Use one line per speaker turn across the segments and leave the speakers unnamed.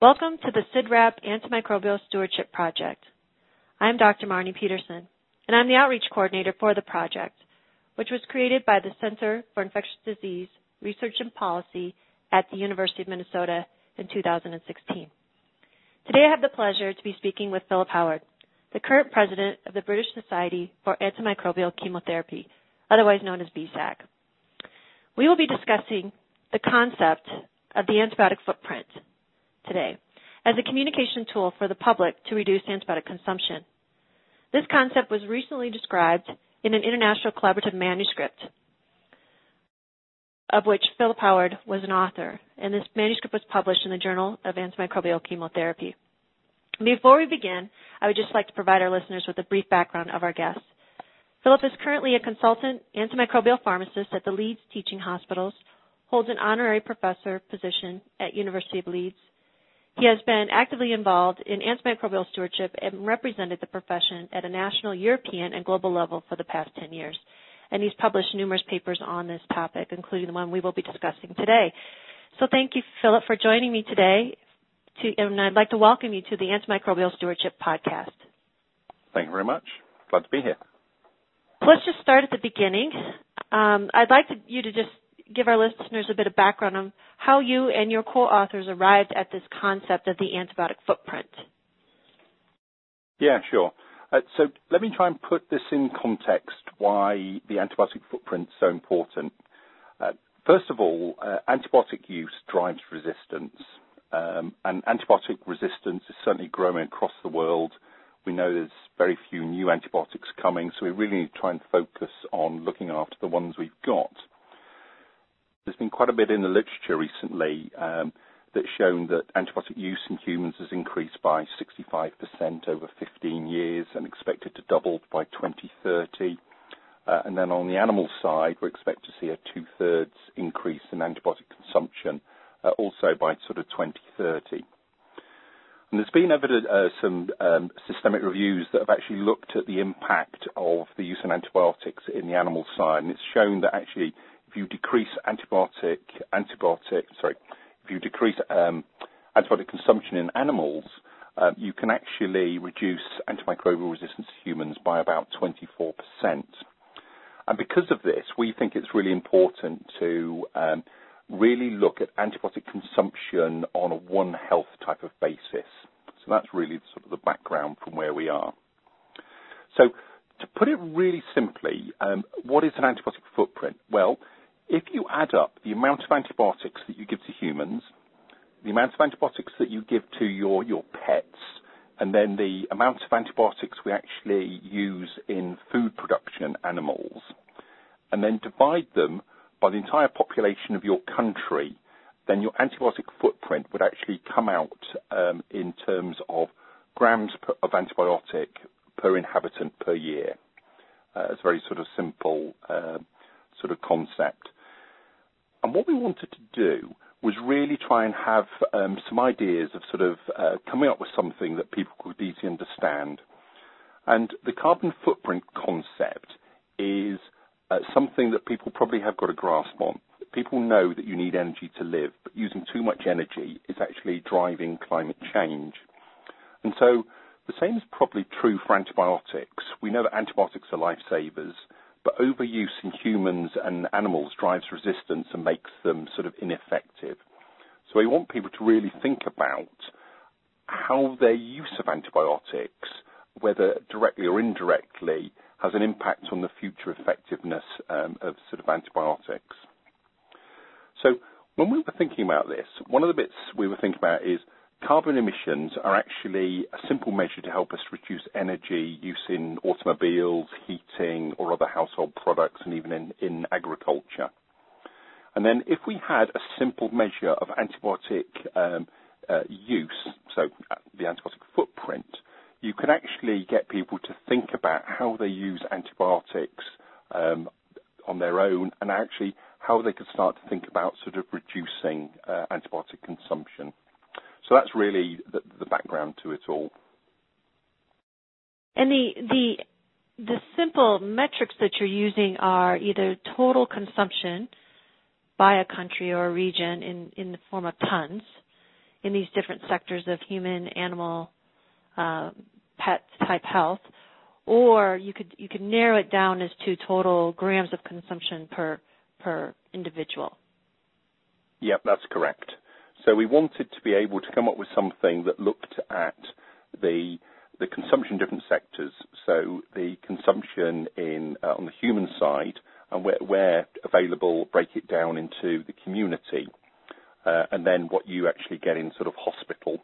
Welcome to the CIDRAP Antimicrobial Stewardship Project. I'm Dr. Marnie Peterson, and I'm the outreach coordinator for the project, which was created by the Center for Infectious Disease Research and Policy at the University of Minnesota in 2016. Today I have the pleasure to be speaking with Philip Howard, the current president of the British Society for Antimicrobial Chemotherapy, otherwise known as BSAC. We will be discussing the concept of the antibiotic footprint today as a communication tool for the public to reduce antibiotic consumption. This concept was recently described in an international collaborative manuscript of which Philip Howard was an author, and this manuscript was published in the Journal of Antimicrobial Chemotherapy. Before we begin, I would just like to provide our listeners with a brief background of our guest. Philip is currently a consultant antimicrobial pharmacist at the Leeds Teaching Hospitals, holds an honorary professor position at University of Leeds, he has been actively involved in antimicrobial stewardship and represented the profession at a national, European, and global level for the past 10 years. And he's published numerous papers on this topic, including the one we will be discussing today. So thank you, Philip, for joining me today. To, and I'd like to welcome you to the Antimicrobial Stewardship Podcast.
Thank you very much. Glad to be here.
Let's just start at the beginning. Um, I'd like to, you to just give our listeners a bit of background on how you and your co-authors arrived at this concept of the antibiotic footprint.
Yeah, sure. Uh, so let me try and put this in context why the antibiotic footprint is so important. Uh, first of all, uh, antibiotic use drives resistance, um, and antibiotic resistance is certainly growing across the world. We know there's very few new antibiotics coming, so we really need to try and focus on looking after the ones we've got. There's been quite a bit in the literature recently um, that's shown that antibiotic use in humans has increased by 65% over 15 years and expected to double by 2030. Uh, and then on the animal side, we expect to see a two-thirds increase in antibiotic consumption uh, also by sort of 2030. And there's been uh, some um, systemic reviews that have actually looked at the impact of the use of antibiotics in the animal side, and it's shown that actually if you decrease antibiotic, antibiotic, sorry, if you decrease um, antibiotic consumption in animals, uh, you can actually reduce antimicrobial resistance to humans by about 24%. And because of this, we think it's really important to um, really look at antibiotic consumption on a One Health type of basis. So that's really sort of the background from where we are. So to put it really simply, um, what is an antibiotic footprint? Well, if you add up the amount of antibiotics that you give to humans, the amount of antibiotics that you give to your, your pets, and then the amount of antibiotics we actually use in food production animals, and then divide them by the entire population of your country, then your antibiotic footprint would actually come out um, in terms of grams per, of antibiotic per inhabitant per year. Uh, it's a very sort of simple uh, sort of concept. What we wanted to do was really try and have um, some ideas of sort of uh, coming up with something that people could easily understand. And the carbon footprint concept is uh, something that people probably have got a grasp on. People know that you need energy to live, but using too much energy is actually driving climate change. And so the same is probably true for antibiotics. We know that antibiotics are lifesavers, but overuse in humans and animals drives resistance and makes them sort of ineffective. So we want people to really think about how their use of antibiotics, whether directly or indirectly, has an impact on the future effectiveness um, of sort of antibiotics. So when we were thinking about this, one of the bits we were thinking about is Carbon emissions are actually a simple measure to help us reduce energy use in automobiles, heating, or other household products, and even in, agriculture. And then if we had a simple measure of antibiotic um, uh, use, so uh, the antibiotic footprint, you could actually get people to think about how they use antibiotics um, on their own and actually how they could start to think about sort of reducing uh, antibiotic consumption. So that's really the, the background to it all.
And the the the simple metrics that you're using are either total consumption by a country or a region in, in the form of tons, in these different sectors of human, animal, uh, pet type health, or you could you could narrow it down as to total grams of consumption per per individual.
Yep, that's correct. So we wanted to be able to come up with something that looked at the the consumption in different sectors. So the consumption in uh, on the human side, and where, where, available, break it down into the community, uh, and then what you actually get in sort of hospital,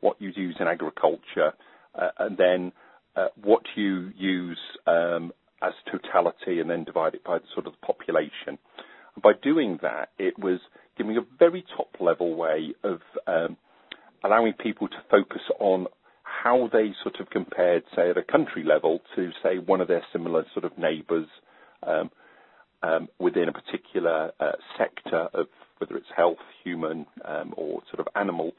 what you use in agriculture, uh, and then uh, what you use um, as totality, and then divide it by the sort of population. And by doing that, it was giving a very top level way of um, allowing people to focus on how they sort of compared, say, at a country level to, say, one of their similar sort of neighbours um, um, within a particular uh, sector of whether it's health, human, um, or sort of animal,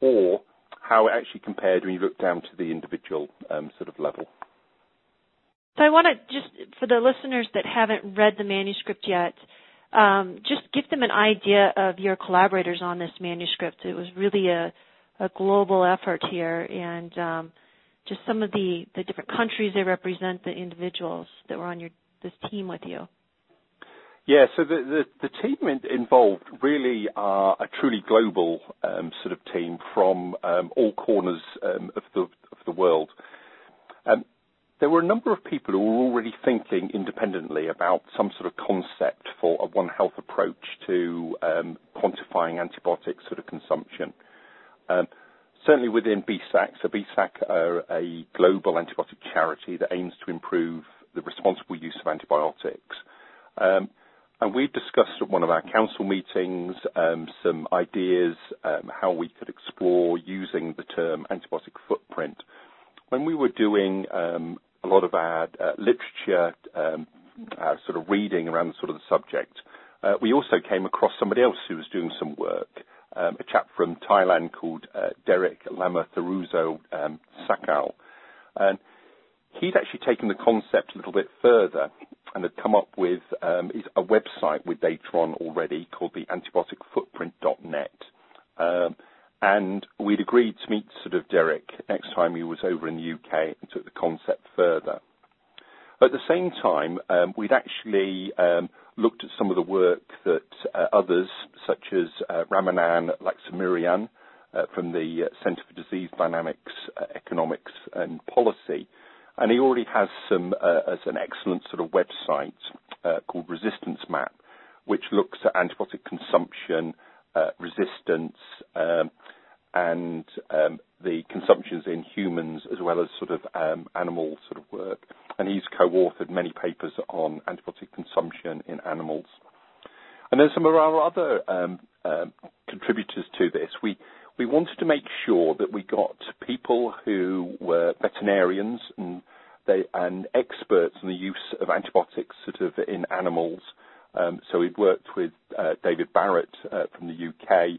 or how it actually compared when you look down to the individual sort of level.
So I want to just, for the listeners that haven't read the manuscript yet, um, just give them an idea of your collaborators on this manuscript. It was really a, a global effort here, and um, just some of the, the different countries they represent, the individuals that were on your this team with you.
Yeah, so the, the, the team involved really are a truly global um, sort of team from um, all corners um, of the of the world. A number of people who are already thinking independently about some sort of concept for a One Health approach to um, quantifying antibiotic sort of consumption. Um, certainly within BSAC, so BSAC are a global antibiotic charity that aims to improve the responsible use of antibiotics. Um, and we've discussed at one of our council meetings um, some ideas um, how we could explore using the term antibiotic footprint. When we were doing um, a lot of our uh, literature, um, our sort of reading around the sort of the subject, uh, we also came across somebody else who was doing some work, um, a chap from Thailand called uh, Direk Lama Tharuzo um, Sakal. And he'd actually taken the concept a little bit further and had come up with a website with data on already called the antibioticfootprint.net. And we'd agreed to meet sort of Direk next time he was over in the UK and took the concept further. At the same time, um, we'd actually um, looked at some of the work that uh, others, such as uh, Ramanan Laxminarayan uh, from the Centre for Disease Dynamics, Economics and Policy, and he already has an excellent sort of website called Resistance Map, which looks at antibiotic consumption, resistance, um, and um, the consumptions in humans as well as sort of um, animal sort of work. And he's co-authored many papers on antibiotic consumption in animals. And then some of our other um, um, contributors to this, we we wanted to make sure that we got people who were veterinarians and they and experts in the use of antibiotics sort of in animals. Um, so we'd worked with uh, David Barrett uh, from the UK,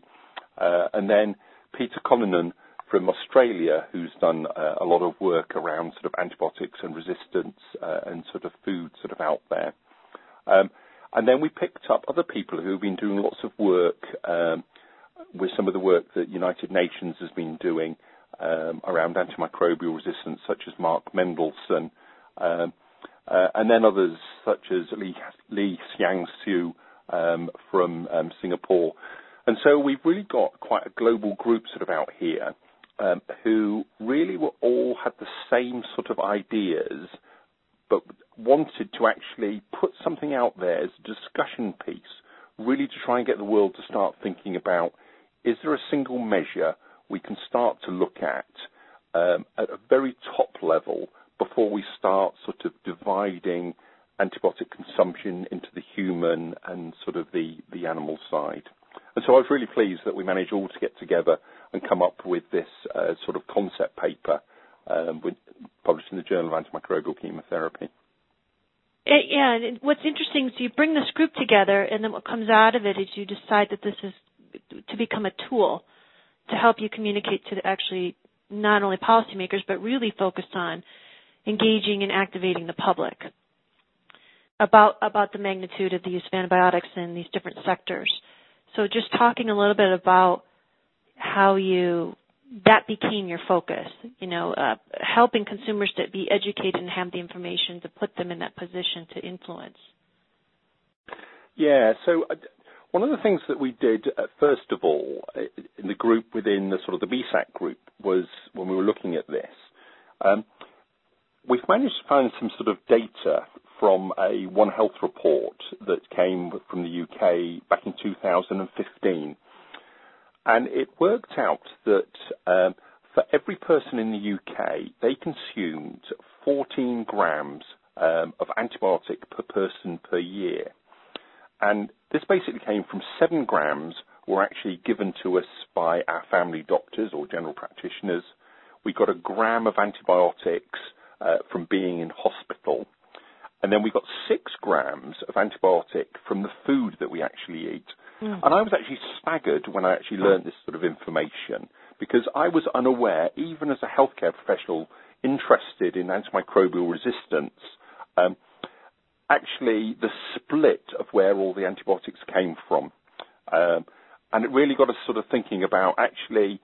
uh, and then Peter Collignon from Australia, who's done uh, a lot of work around sort of antibiotics and resistance uh, and sort of food sort of out there. Um, and then we picked up other people who've been doing lots of work um, with some of the work that United Nations has been doing um, around antimicrobial resistance, such as Marc Mendelson, um, uh, and then others such as Lee, Lee Xiang Su um, from um, Singapore. And so we've really got quite a global group sort of out here um, who really were all had the same sort of ideas, but wanted to actually put something out there as a discussion piece, really to try and get the world to start thinking about is there a single measure we can start to look at um, at a very top level before we start sort of dividing antibiotic consumption into the human and sort of the, the animal side. And so I was really pleased that we managed all to get together and come up with this uh, sort of concept paper um, with, published in the Journal of Antimicrobial Chemotherapy.
It, yeah, and what's interesting is you bring this group together, and then what comes out of it is you decide that this is to become a tool to help you communicate to actually not only policymakers but really focused on engaging and activating the public about about the magnitude of the use of antibiotics in these different sectors. So just talking a little bit about how you that became your focus. You know, uh, helping consumers to be educated and have the information to put them in that position to influence.
Yeah. So uh, one of the things that we did, uh, first of all, uh, in the group within the sort of the BSAC group was when we were looking at this, um, we've managed to find some sort of data from a One Health report that came from the UK back in 2015. And it worked out that um, for every person in the UK, they consumed 14 grams um, of antibiotic per person per year. And this basically came from seven grams were actually given to us by our family doctors or general practitioners. We got a gram of antibiotics uh, from being in hospital. And then we got six grams of antibiotic from the food that we actually eat. Mm. And I was actually staggered when I actually learned this sort of information because I was unaware, even as a healthcare professional interested in antimicrobial resistance, um, actually the split of where all the antibiotics came from. Um, and it really got us sort of thinking about actually,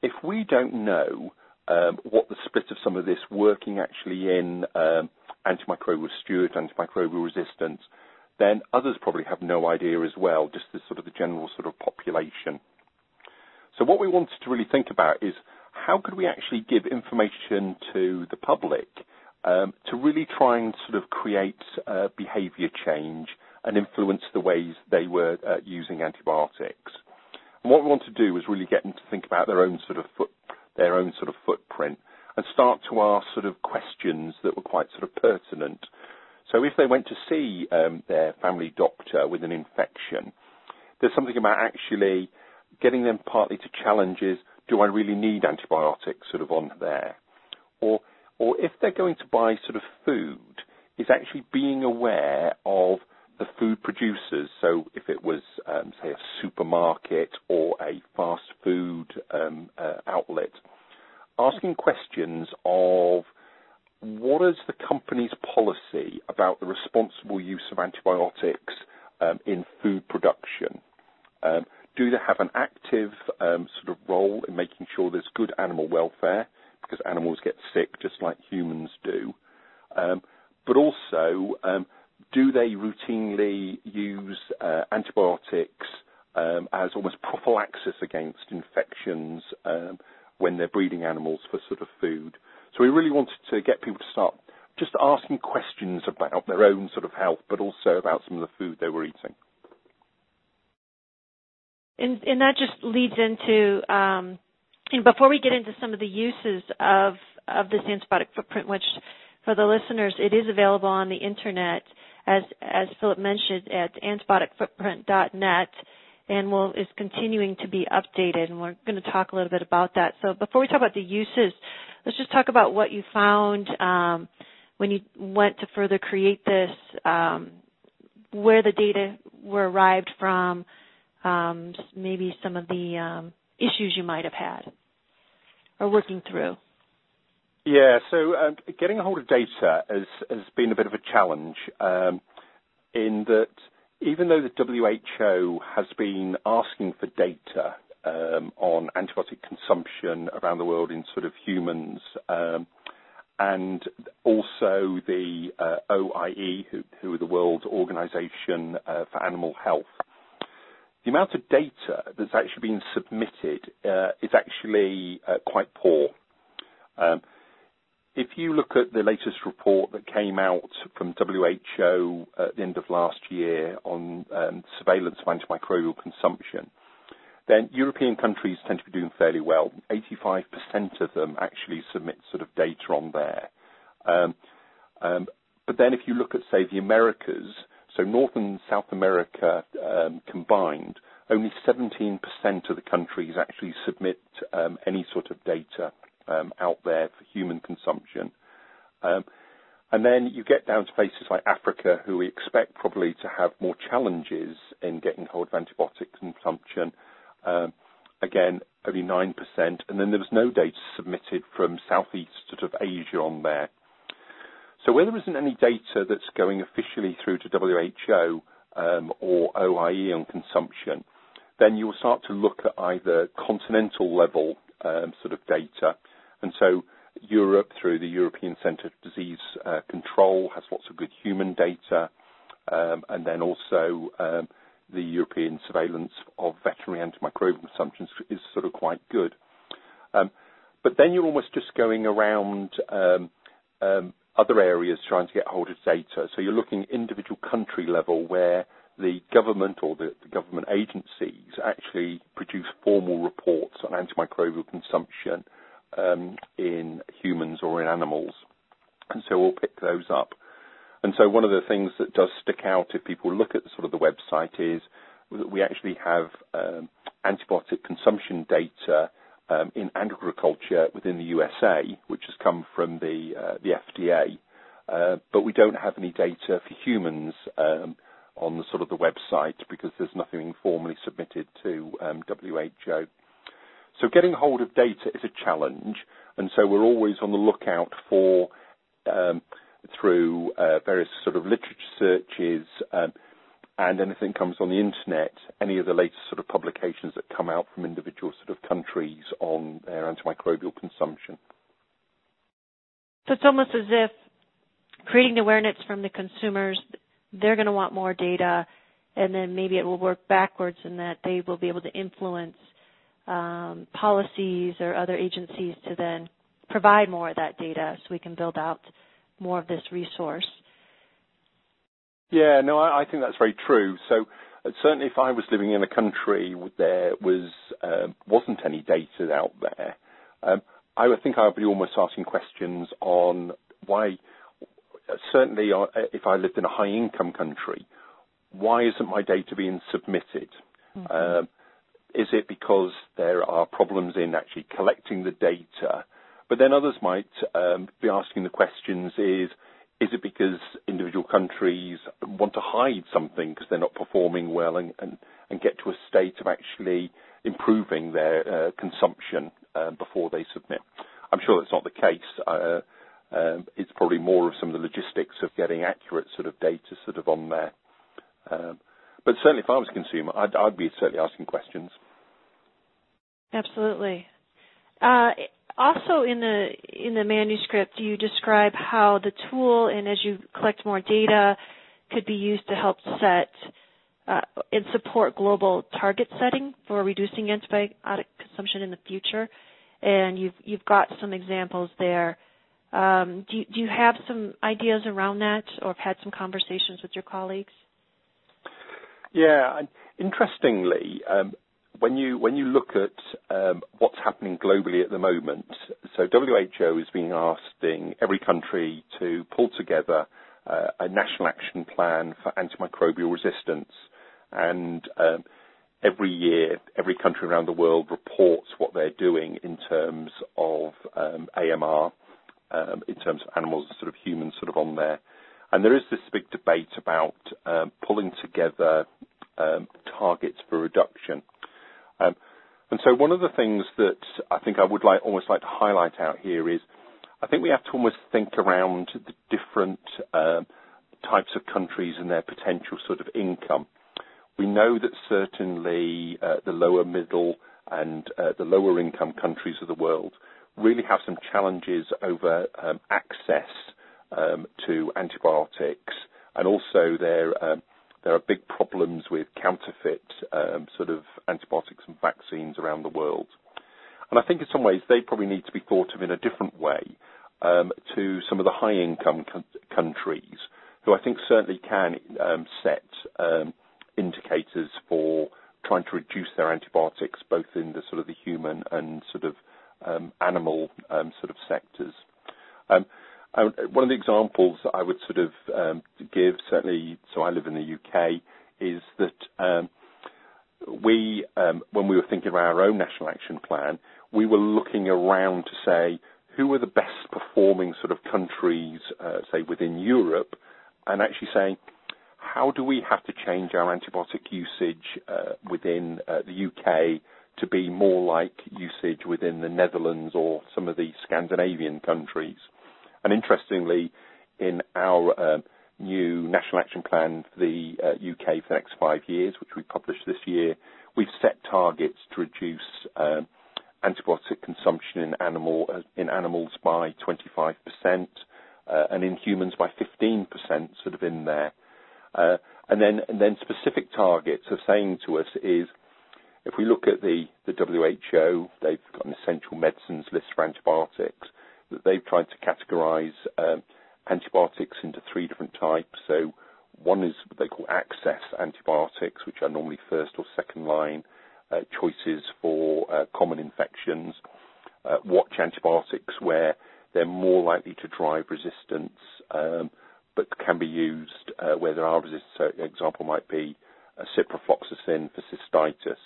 if we don't know um, what the split of some of this working actually in um, antimicrobial steward, antimicrobial resistance, then others probably have no idea as well, just as sort of the general sort of population. So what we wanted to really think about is how could we actually give information to the public um, to really try and sort of create uh, behaviour change and influence the ways they were uh, using antibiotics. And what we want to do is really get them to think about their own sort of foot, their own sort of footprint and start to ask sort of questions that were quite sort of pertinent. So if they went to see um, their family doctor with an infection, there's something about actually getting them partly to challenges, do I really need antibiotics sort of on there? Or or if they're going to buy sort of food, is actually being aware of the food producers. So if it was, um, say, a supermarket or a fast food um, uh, outlet, asking questions of what is the company's policy about the responsible use of antibiotics um, in food production? Um, do they have an active um, sort of role in making sure there's good animal welfare? because animals get sick just like humans do. Um, but also, um, do they routinely use uh, antibiotics um, as almost prophylaxis against infections when they're breeding animals for sort of food? So we really wanted to get people to start just asking questions about their own sort of health, but also about some of the food they were eating.
And, and that just leads into um, and before we get into some of the uses of of this antibiotic footprint, which for the listeners, it is available on the internet, as as Philip mentioned, at antibioticfootprint.net, and will is continuing to be updated. And we're going to talk a little bit about that. So before we talk about the uses, let's just talk about what you found um, when you went to further create this, um, where the data were arrived from, um, maybe some of the um, issues you might have had or working through?
Yeah, so um, getting a hold of data has, has been a bit of a challenge um, in that even though the WHO has been asking for data um, on antibiotic consumption around the world in sort of humans, um, and also the uh, OIE, who, who, are the World Organization uh, for Animal Health, the amount of data that's actually been submitted uh, is actually uh, quite poor. Um, if you look at the latest report that came out from WHO at the end of last year on um, surveillance of antimicrobial consumption, then European countries tend to be doing fairly well. 85% of them actually submit sort of data on there. Um, um, but then if you look at, say, the Americas, so North and South America um, combined, only 17% of the countries actually submit um, any sort of data um, out there for human consumption. Um, and then you get down to places like Africa, who we expect probably to have more challenges in getting hold of antibiotic consumption. Um, again, only 9%. And then there was no data submitted from Southeast sort of Asia on there. So where there isn't any data that's going officially through to WHO um, or OIE on consumption, then you'll start to look at either continental level um, sort of data. And so Europe, through the European Centre for Disease uh, Control, has lots of good human data. Um, and then also um, the European surveillance of veterinary antimicrobial consumption is sort of quite good. Um, but then you're almost just going around other areas trying to get hold of data. So you're looking at individual country level where the government or the government agencies actually produce formal reports on antimicrobial consumption um, in humans or in animals. And so we'll pick those up. And so one of the things that does stick out if people look at sort of the website is that we actually have um, antibiotic consumption data um, in agriculture within the USA, which has come from the uh, the FDA, uh, but we don't have any data for humans um, on the sort of the website because there's nothing formally submitted to um, WHO. So getting hold of data is a challenge, and so we're always on the lookout for um, through uh, various sort of literature searches um, and anything comes on the internet, any of the latest sort of publications that come out from individual sort of countries on their antimicrobial consumption.
So it's almost as if creating awareness from the consumers, they're going to want more data, and then maybe it will work backwards in that they will be able to influence um, policies or other agencies to then provide more of that data so we can build out more of this resource.
Yeah, no, I, I think that's very true. So uh, certainly, if I was living in a country where there was uh, wasn't any data out there, um, I would think I would be almost asking questions on why. Certainly, uh, if I lived in a high-income country, why isn't my data being submitted? Mm-hmm. Um, is it because there are problems in actually collecting the data? But then others might um, be asking the questions: Is is it because individual countries want to hide something because they're not performing well and, and, and get to a state of actually improving their uh, consumption uh, before they submit? I'm sure that's not the case. Uh, um, it's probably more of some of the logistics of getting accurate sort of data sort of on there. Um, but certainly, if I was a consumer, I'd, I'd be certainly asking questions.
Absolutely. Uh, also in the in the manuscript you describe how the tool and as you collect more data could be used to help set uh, and support global target setting for reducing antibiotic consumption in the future. And you've you've got some examples there. Um, do you, do you have some ideas around that, or have had some conversations with your colleagues?
Yeah, interestingly, um, when you when you look at um, what's happening globally at the moment, so WHO is being asking every country to pull together uh, a national action plan for antimicrobial resistance, and um, every year, every country around the world reports what they're doing in terms of um, AMR, in terms of animals and sort of humans, sort of on there. And there is this big debate about pulling together targets for reduction. Um, and so one of the things that I think I would like almost like to highlight out here is I think we have to almost think around the different um, types of countries and their potential sort of income. We know that certainly uh, the lower middle and uh, the lower income countries of the world really have some challenges over um, access um, to antibiotics and also their there are big problems with counterfeit um, sort of antibiotics and vaccines around the world. And I think in some ways they probably need to be thought of in a different way um, to some of the high income co- countries who I think certainly can um, set um, indicators for trying to reduce their antibiotics both in the sort of the human and sort of um, animal sort of sectors. Um, one of the examples I would sort of um, give, certainly, so I live in the UK, is that um, we, um, when we were thinking about our own national action plan, we were looking around to say who are the best performing sort of countries, uh, say within Europe, and actually saying how do we have to change our antibiotic usage uh, within uh, the UK to be more like usage within the Netherlands or some of the Scandinavian countries. And interestingly, in our um, new national action plan for the uh, UK for the next five years, which we published this year, we've set targets to reduce um, antibiotic consumption in animal uh, in animals by 25%, uh, and in humans by 15%, sort of in there. Uh, and then and then specific targets are saying to us is if we look at the WHO, they've got an essential medicines list for antibiotics that they've tried to categorize um, antibiotics into three different types. So one is what they call access antibiotics, which are normally first or second line uh, choices for uh, common infections. Uh, watch antibiotics where they're more likely to drive resistance, um, but can be used uh, where there are resistance. So example might be ciprofloxacin for cystitis.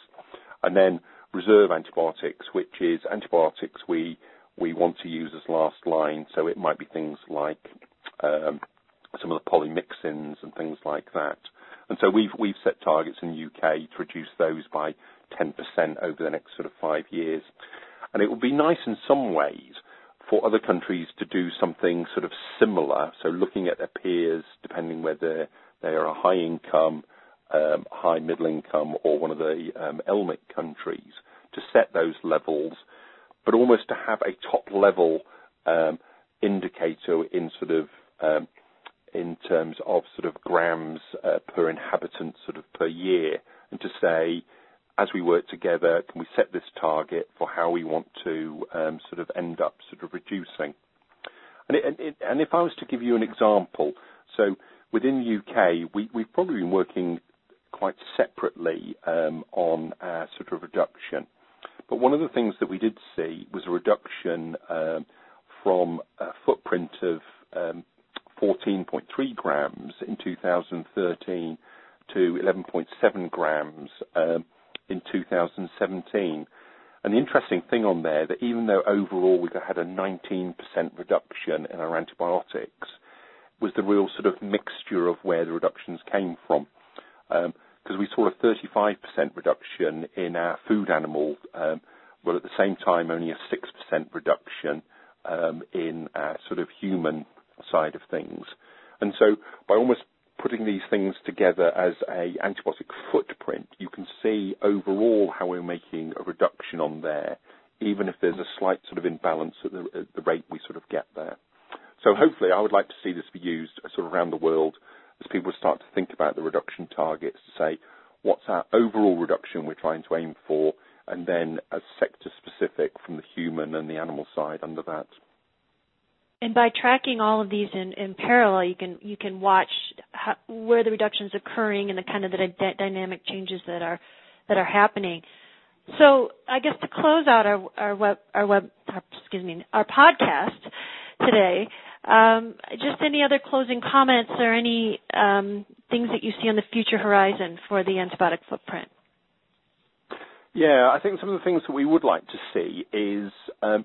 And then reserve antibiotics, which is antibiotics we we want to use as last line. So it might be things like um, some of the polymyxins and things like that. And so we've we've set targets in the UK to reduce those by 10% over the next sort of five years. And it would be nice in some ways for other countries to do something sort of similar. So looking at their peers, depending whether they are a high income, um, high middle income, or one of the um, LMIC countries, to set those levels, but almost to have a top level um, indicator in sort of um, in terms of sort of grams uh, per inhabitant sort of per year, and to say as we work together, can we set this target for how we want to um, sort of end up sort of reducing? And, if I was to give you an example, so within UK, we, have probably been working quite separately um, on our sort of reduction. But one of the things that we did see was a reduction um, from a footprint of 14.3 um, grams in 2013 to 11.7 grams um, in 2017. And the interesting thing on there that even though overall we've had a 19% reduction in our antibiotics, was the real sort of mixture of where the reductions came from. Because we saw a 35% reduction in our food animal, um, but at the same time only a 6% reduction um, in our sort of human side of things. And so by almost putting these things together as a antibiotic footprint, you can see overall how we're making a reduction on there, even if there's a slight sort of imbalance at the, at the rate we sort of get there. So hopefully, I would like to see this be used sort of around the world as people start to think about the reduction targets to say what's our overall reduction we're trying to aim for, and then as sector specific from the human and the animal side under that.
And by tracking all of these in, in parallel, you can you can watch how, where the reduction is occurring and the kind of the d- dynamic changes that are that are happening. So I guess to close out our our web our web excuse me our podcast today, just any other closing comments or any um, things that you see on the future horizon for the antibiotic footprint?
Yeah, I think some of the things that we would like to see is um,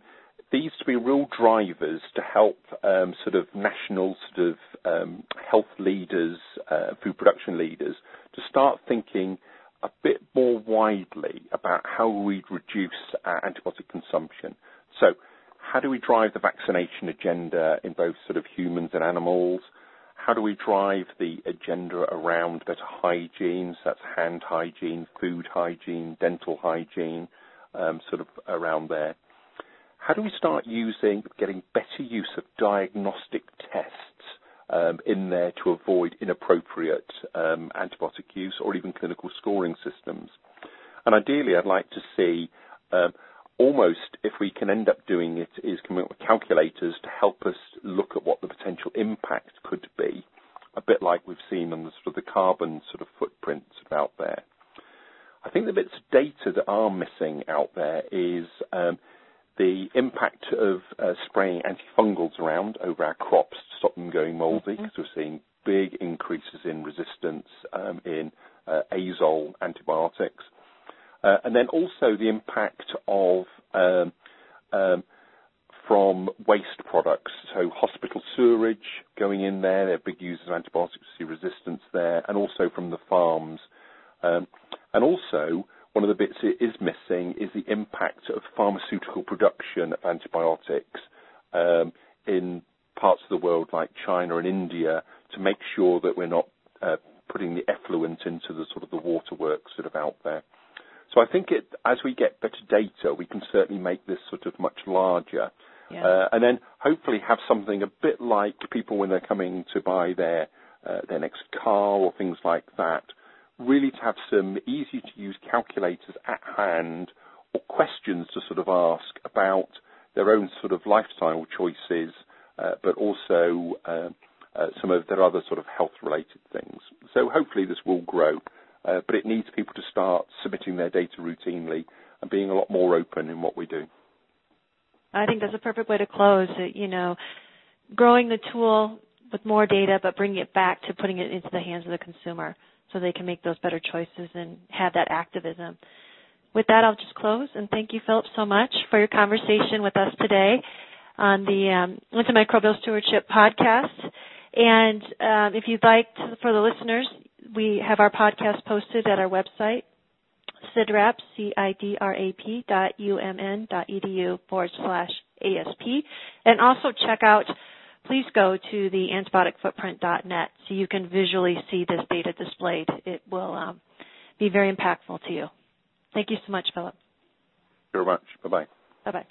these to be real drivers to help um, sort of national sort of um, health leaders, uh, food production leaders, to start thinking a bit more widely about how we'd reduce our antibiotic consumption. How do we drive the vaccination agenda in both sort of humans and animals? How do we drive the agenda around better hygiene, so that's hand hygiene, food hygiene, dental hygiene, um, sort of around there? how do we start using, getting better use of diagnostic tests um, in there to avoid inappropriate um, antibiotic use or even clinical scoring systems? And ideally, I'd like to see almost, if we can end up doing it, is coming up with calculators to help us look at what the potential impact could be, a bit like we've seen on the sort of the carbon sort of footprints out there. I think the bits of data that are missing out there is um, the impact of uh, spraying antifungals around over our crops to stop them going mouldy, because mm-hmm. we're seeing big increases in resistance um, in uh, azole antibiotics. Uh, and then also the impact of um, um, from waste products. So hospital sewerage going in there, they're big users of antibiotics, see resistance there, and also from the farms. Um, and also one of the bits it is missing is the impact of pharmaceutical production of antibiotics in parts of the world like China and India to make sure that we're not uh, putting the effluent into the sort of the waterworks out there. So I think it, as we get better data, we can certainly make this sort of much larger.
Yeah.
Uh, and then hopefully have something a bit like people when they're coming to buy their uh, their next car or things like that. Really to have some easy to use calculators at hand or questions to sort of ask about their own sort of lifestyle choices, uh, but also uh, uh, some of their other sort of health related things. So hopefully this will grow, uh, but it needs people to start submitting their data routinely and being a lot more open in what we do.
I think that's a perfect way to close. You know, growing the tool with more data, but bringing it back to putting it into the hands of the consumer so they can make those better choices and have that activism. With that, I'll just close and thank you, Philip, so much for your conversation with us today on the um, Antimicrobial Stewardship podcast. And um, if you'd like, to, for the listeners, we have our podcast posted at our website, CIDRAP, C-I-D-R-A-P dot U-M-N dot edu forward slash ASP. And also check out, please go to the antibioticfootprint.net so you can visually see this data displayed. It will um, be very impactful to you. Thank you so much, Philip.
Very much. Bye-bye.
Bye-bye.